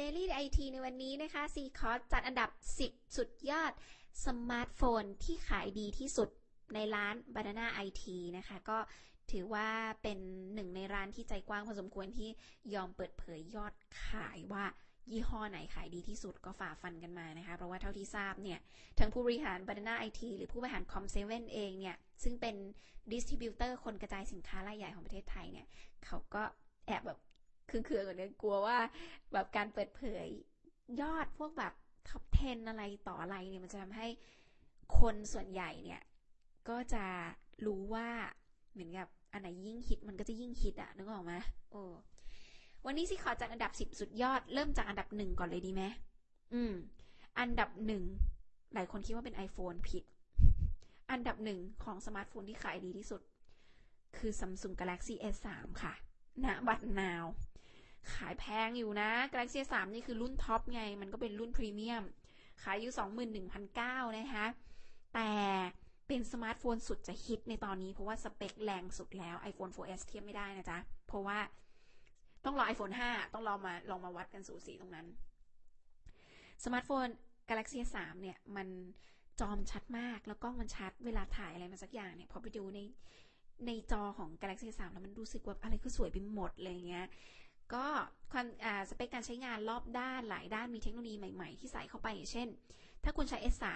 Daily IT ในวันนี้นะคะ c c o s จัดอันดับ 10 สุดยอดสมาร์ทโฟนที่ขายดีที่สุดในร้าน Banana IT นะคะ ก็ถือว่าเป็นหนึ่งในร้านที่ใจกว้างพอสมควรที่ยอมเปิดเผยยอดขายว่ายี่ห้อไหนขายดีที่สุดก็ฝ่าฟันกันมานะคะ เพราะว่าเท่าที่ทราบเนี่ยทั้งผู้บริหาร Banana IT หรือผู้บริหาร Com7 เองเนี่ย ซึ่งเป็น distributor คนกระจายสินค้ารายใหญ่ของประเทศไทยเนี่ย เขาก็แอบแบบ เคืองๆก่อนเนี่ยกลัวว่า แบบการเปิดเผยยอดพวกแบบท็อป 10 อะไรต่ออะไรเนี่ยมันจะทำให้คนส่วนใหญ่เนี่ย ก็จะรู้ว่าเหมือนกับอันไหนยิ่งฮิตมันก็จะยิ่งฮิตอะนึกออกไหมโอ้วันนี้สิขอจัดอันดับ10สุดยอด เริ่มจากอันดับหนึ่งก่อนเลยดีไหมอืม อันดับหนึ่งหลายคนคิดว่าเป็น iPhone ผิด อันดับหนึ่งของสมาร์ทโฟนที่ขายดีที่สุด คือ Samsung Galaxy S3 ค่ะณบัด now ขายแพงอยู่นะ Galaxy S3 นี่คือรุ่น top ไง มันก็เป็นรุ่นพรีเมียม ขายอยู่ 21,900 นะคะ แต่เป็นสมาร์ทโฟนสุดจะฮิตในตอนนี้เพราะว่าสเปคแรงสุดแล้ว iPhone 4S เทียบไม่ได้นะจ๊ะ เพราะว่าต้องรอ iPhone 5 ต้องลองมาลองมาวัดกันสูสีตรงนั้น สมาร์ทโฟน Galaxy 3 เนี่ย มันจอมชัดมากแล้วกล้องมันชัดเวลาถ่ายอะไรมาสักอย่างเนี่ย พอไปดูในในจอของ Galaxy 3 แล้วมันรู้สึกว่าอะไรก็สวยไปหมดเลยเงี้ย ก็ความสเปคการใช้งานรอบด้านหลายด้านมีเทคโนโลยีใหม่ ๆ ที่ใส่เข้าไปอย่างเช่น ถ้าคุณใช้ S3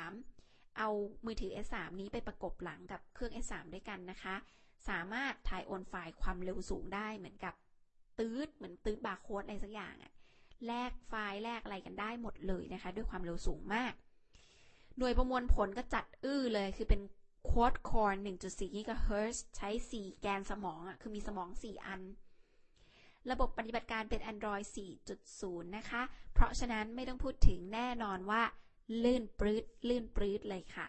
เอามือถือ S3 นี้ไปประกบหลังกับเครื่อง S3 ด้วยกันนะคะ สามารถถ่ายโอนไฟล์ความเร็วสูงได้เหมือนกับตืดเหมือนตืดบาร์โค้ดอะไรสักอย่างอะแลกไฟล์แลกอะไรกันได้หมดเลยนะคะ ด้วยความเร็วสูงมาก หน่วยประมวลผลก็จัดอื้อเลยคือเป็น quad core 1.4 GHz ใช้ 4 แกนสมองอะคือมีสมอง 4 อัน ระบบปฏิบัติการเป็น Android 4.0 นะคะ เพราะฉะนั้นไม่ต้องพูดถึงแน่นอนว่า ลื่นปรื้ดลื่นปรื้ดเลยค่ะ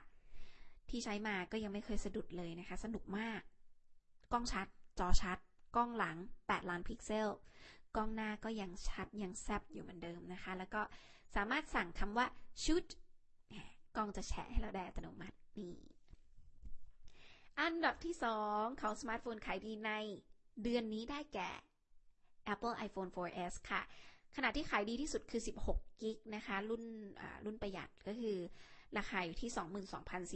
ที่ใช้มาก็ยังไม่เคยสะดุดเลยนะคะ สนุกมาก กล้องชัด จอชัด กล้องหลัง 8 ล้านพิกเซล กล้องหน้าก็ยังชัดยังแซบอยู่เหมือนเดิมนะคะ แล้วก็สามารถสั่งคำว่า shoot กล้องจะแชะให้เราได้อัตโนมัตินี่อันดับที่ 2 ของสมาร์ทโฟนขายดีใน เดือนนี้ได้แก่ Apple iPhone 4S ค่ะ ขนาดที่ขายดีที่สุดคือ 16กิ๊กนะคะ รุ่นรุ่นประหยัดก็คือราคาอยู่ที่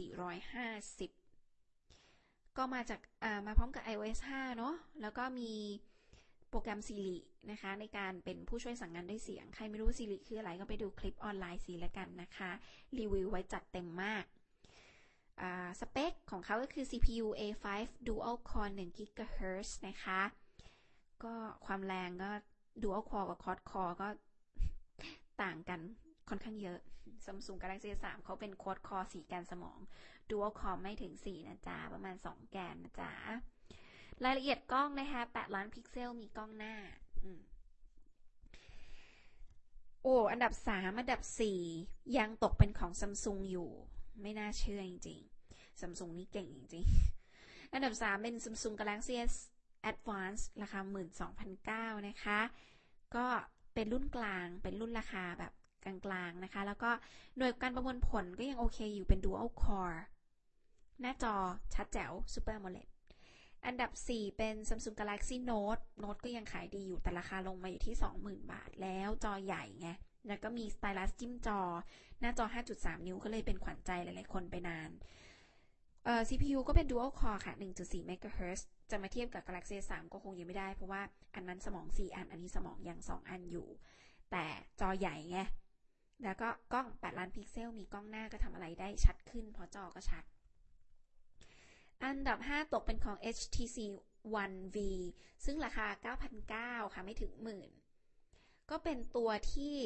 22,450 ก็มาจากมาพร้อมกับ iOS 5 เนาะแล้วก็มีโปรแกรม Siri นะคะ ในการเป็นผู้ช่วยสั่งงานด้วยเสียง ใครไม่รู้ Siri คืออะไรก็ไปดูคลิปออนไลน์สิแล้วกันนะคะ รีวิวไว้จัดเต็มมากสเปคของเขาก็คือ CPU A5 Dual Core 1 GHz นะคะ ก็ความแรงก็ Dual Core กับ Quad Core ก็ต่างกันค่อนข้างเยอะ Samsung Galaxy S3 เขาเป็น Quad Core 4แกนสมอง Dual Core ไม่ถึง4นะจ๊ะ ประมาณ2แกนนะจ๊ะ รายละเอียดกล้องนะคะ8ล้านพิกเซลมีกล้องหน้าโอ้ อันดับ3อันดับ4ยังตกเป็นของ Samsung อยู่ ไม่น่าเชื่อจริงๆ Samsung นี่เก่งจริงๆ อันดับ3เป็น Samsung Galaxy S Advance ราคา 12,900นะคะ ก็เป็นรุ่นกลาง เป็นรุ่นราคาแบบกลางๆนะคะ แล้วก็หน่วยการประมวลผลก็ยังโอเคอยู่เป็น Dual Core หน้าจอชัดแจ๋ว Super AMOLED อันดับ 4 เป็น Samsung Galaxy Note Note ก็ยังขายดีอยู่ แต่ราคาลงมาอยู่ที่ 20,000 บาทแล้วจอใหญ่ไง แล้วก็มีสไตลัสจิ้มจอ หน้าจอ 5.3 นิ้วก็เลยเป็นขวัญใจหลายๆคนไปนานเอ่อ CPU ก็เป็น Dual Core ค่ะ 1.4 MHz จะมาเทียบกับ Galaxy S3 ก็คงยังไม่ได้ เพราะว่าอันนั้นสมอง 4 อัน อันนี้สมองยัง 2 อันอยู่ แต่จอใหญ่ไง แล้วก็กล้อง 8 ล้านพิกเซล มีกล้องหน้าก็ทำอะไรได้ชัดขึ้น เพราะจอก็ชัด อันดับ 5 ตกเป็นของ HTC One V ซึ่งราคา 9,900 ค่ะไม่ถึงหมื่น ก็เป็นตัวที่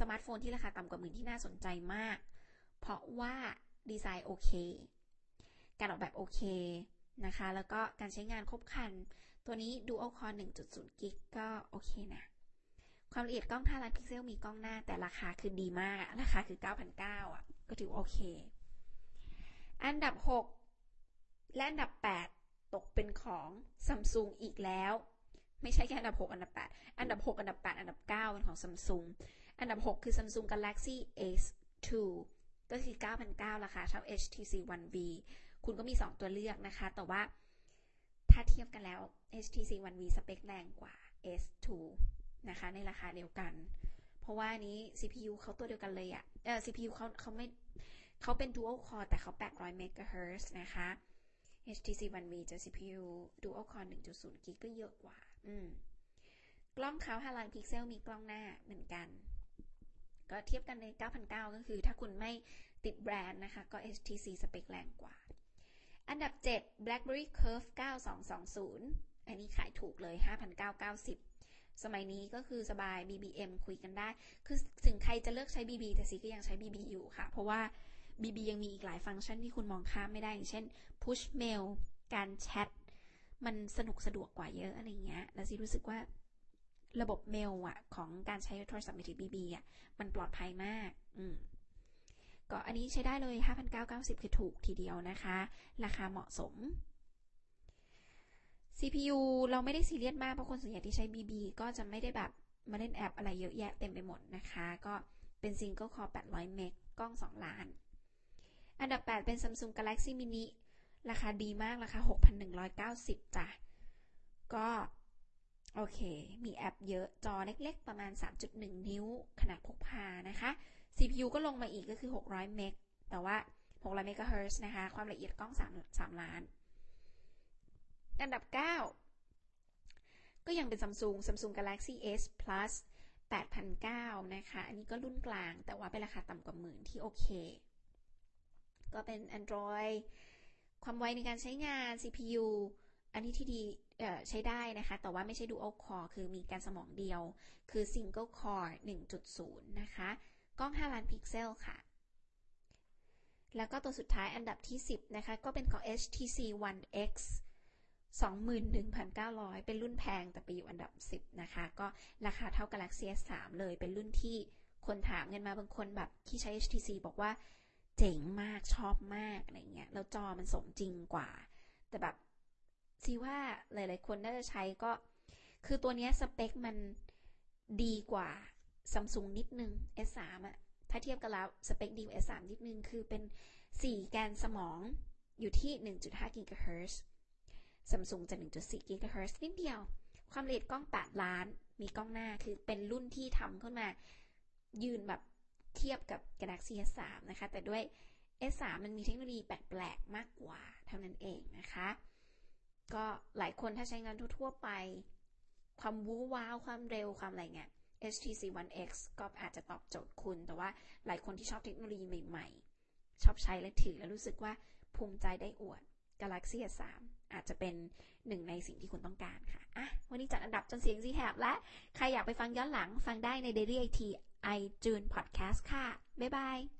สมาร์ทโฟนที่ราคาต่ำกว่าหมื่นที่น่าสนใจมาก เพราะว่าดีไซน์โอเค การออกแบบโอเค นะคะ แล้วก็การใช้งานครบคัน ตัวนี้ Dual Core 1.0กิกก็โอเคนะ ความละเอียดกล้อง5ล้านพิกเซลมีกล้องหน้าแต่ราคาคือดีมาก ราคาคือ 9,900อะ ก็ถือโอเค อันดับ 6 และอันดับ 8 ตกเป็นของ Samsung อีกแล้ว ไม่ใช่แค่อันดับ 6 อันดับ 8 อันดับ 6 อันดับ 8 อันดับ 9 เป็นของ Samsung อันดับ 6 คือ Samsung Galaxy S2 ก็คือ 9,900 ราคาเท่า HTC One V คุณก็มี 2 ตัวเลือกนะคะ แต่ว่าถ้าเทียบกันแล้ว HTC One V สเปคแรงกว่า S2 นะคะ ในราคาเดียวกัน เพราะว่านี้ CPU เขาตัวเดียวกันเลยอะ่ะเออ CPU เขาเขาไม่เขาเป็น dual core แต่เขา 800 MHz นะคะ HTC One V จะ CPU dual core 1.0กิกก็เยอะกว่า อืม กล้องเขา5ล้านพิกเซลมีกล้องหน้าเหมือนกัน ก็เทียบกันใน 9,900 ก็คือถ้าคุณไม่ติดแบรนด์นะคะ ก็ HTC สเปคแรงกว่า อันดับ 7 BlackBerry Curve 9220 อันนี้ขายถูกเลย 5,990 สมัยนี้ก็คือสบาย BBM คุยกันได้ คือถึงใครจะเลือกใช้ BB แต่ซีก็ยังใช้ BB อยู่ค่ะ เพราะว่า BB ยังมีอีกหลายฟังก์ชันที่คุณมองข้ามไม่ได้ อย่างเช่น push mail การแชท มันสนุกสะดวกกว่าเยอะอะไรเงี้ย แล้วซีรู้สึกว่าระบบเมลอะของการใช้โทรศัพท์มือถือ BB อะมันปลอดภัยมาก อันนี้ใช้ได้เลย 5,990 คือถูกทีเดียวนะคะ ราคาเหมาะสม CPU เราไม่ได้ซีเรียสมาก เพราะคนส่วนใหญ่ที่ใช้ BB ก็จะไม่ได้แบบมาเล่นแอปอะไรเยอะแยะเต็มไปหมดนะคะ ก็เป็น Single Core 800 เมก กล้อง 2 ล้าน อันดับ 8 เป็น Samsung Galaxy Mini ราคาดีมาก ราคา 6,190 จ้ะ ก็โอเค มีแอปเยอะ จอเล็กๆ ประมาณ 3.1 นิ้ว ขนาดพกพานะคะ CPU ก็ลงมาอีกก็คือ 600 เมก แต่ว่า 600 เมกะเฮิร์นะคะ ความละเอียดกล้อง 3 3 ล้าน อันดับ 9 ก็ยังเป็น Samsung Samsung Galaxy S Plus 8,900 นะคะ อันนี้ก็รุ่นกลาง แต่ว่าเป็นราคาต่ำกว่าหมื่นที่โอเค ก็เป็น Android ความไวในการใช้งาน CPU อันนี้ที่ดีใช้ได้นะคะ แต่ว่าไม่ใช่ Dual Core คือมีการสมองเดียว คือ Single Core 1.0 นะคะ กล้อง 5 ล้านพิกเซลค่ะ แล้วก็ตัวสุดท้ายอันดับที่ 10 นะคะ ก็เป็นของ HTC One X 21,900 เป็นรุ่นแพงแต่ไปอยู่อันดับ 10 นะคะ ก็ราคาเท่า Galaxy S3 เลยเป็นรุ่นที่คนถามกันมาบางคนแบบที่ใช้ HTC บอกว่าเจ๋งมากชอบมากอะไรเงี้ยแล้วจอมันสมจริงกว่า แต่แบบซีว่าหลาย ๆ คนน่าจะใช้ก็ คือตัวนี้สเปคมันดีกว่า Samsung นิดนึง S3 อะถ้าเทียบกันแล้วสเปคดีกว่า S3 นิดนึง คือเป็น 4 แกนสมองอยู่ที่ 1.5 GHz Samsung จะ 1.4 GHz นิดเดียว ความละเอียดกล้อง 8 ล้าน มีกล้องหน้าคือเป็นรุ่นที่ทำขึ้นมา ยืนแบบเทียบกับ Galaxy S3 นะคะ แต่ด้วย S3 มันมีเทคโนโลยีแปลกๆ มากกว่าเท่านั้นเองนะคะ ก็หลายคนถ้าใช้งานทั่วๆไป ความวู้ว้าว ความเร็วความอะไรเงี้ย HTC One X ก็อาจจะตอบโจทย์คุณ แต่ว่าหลายคนที่ชอบเทคโนโลยีใหม่ๆ ชอบใช้และถือแล้วรู้สึกว่าภูมิใจได้อวด Galaxy S3 อาจจะเป็นหนึ่งในสิ่งที่คุณต้องการค่ะ อะ วันนี้จัดอันดับจนเสียงซีแหบและ ใครอยากไปฟังย้อนหลังฟังได้ใน Daily IT iTunes Podcast ค่ะ บ๊ายบาย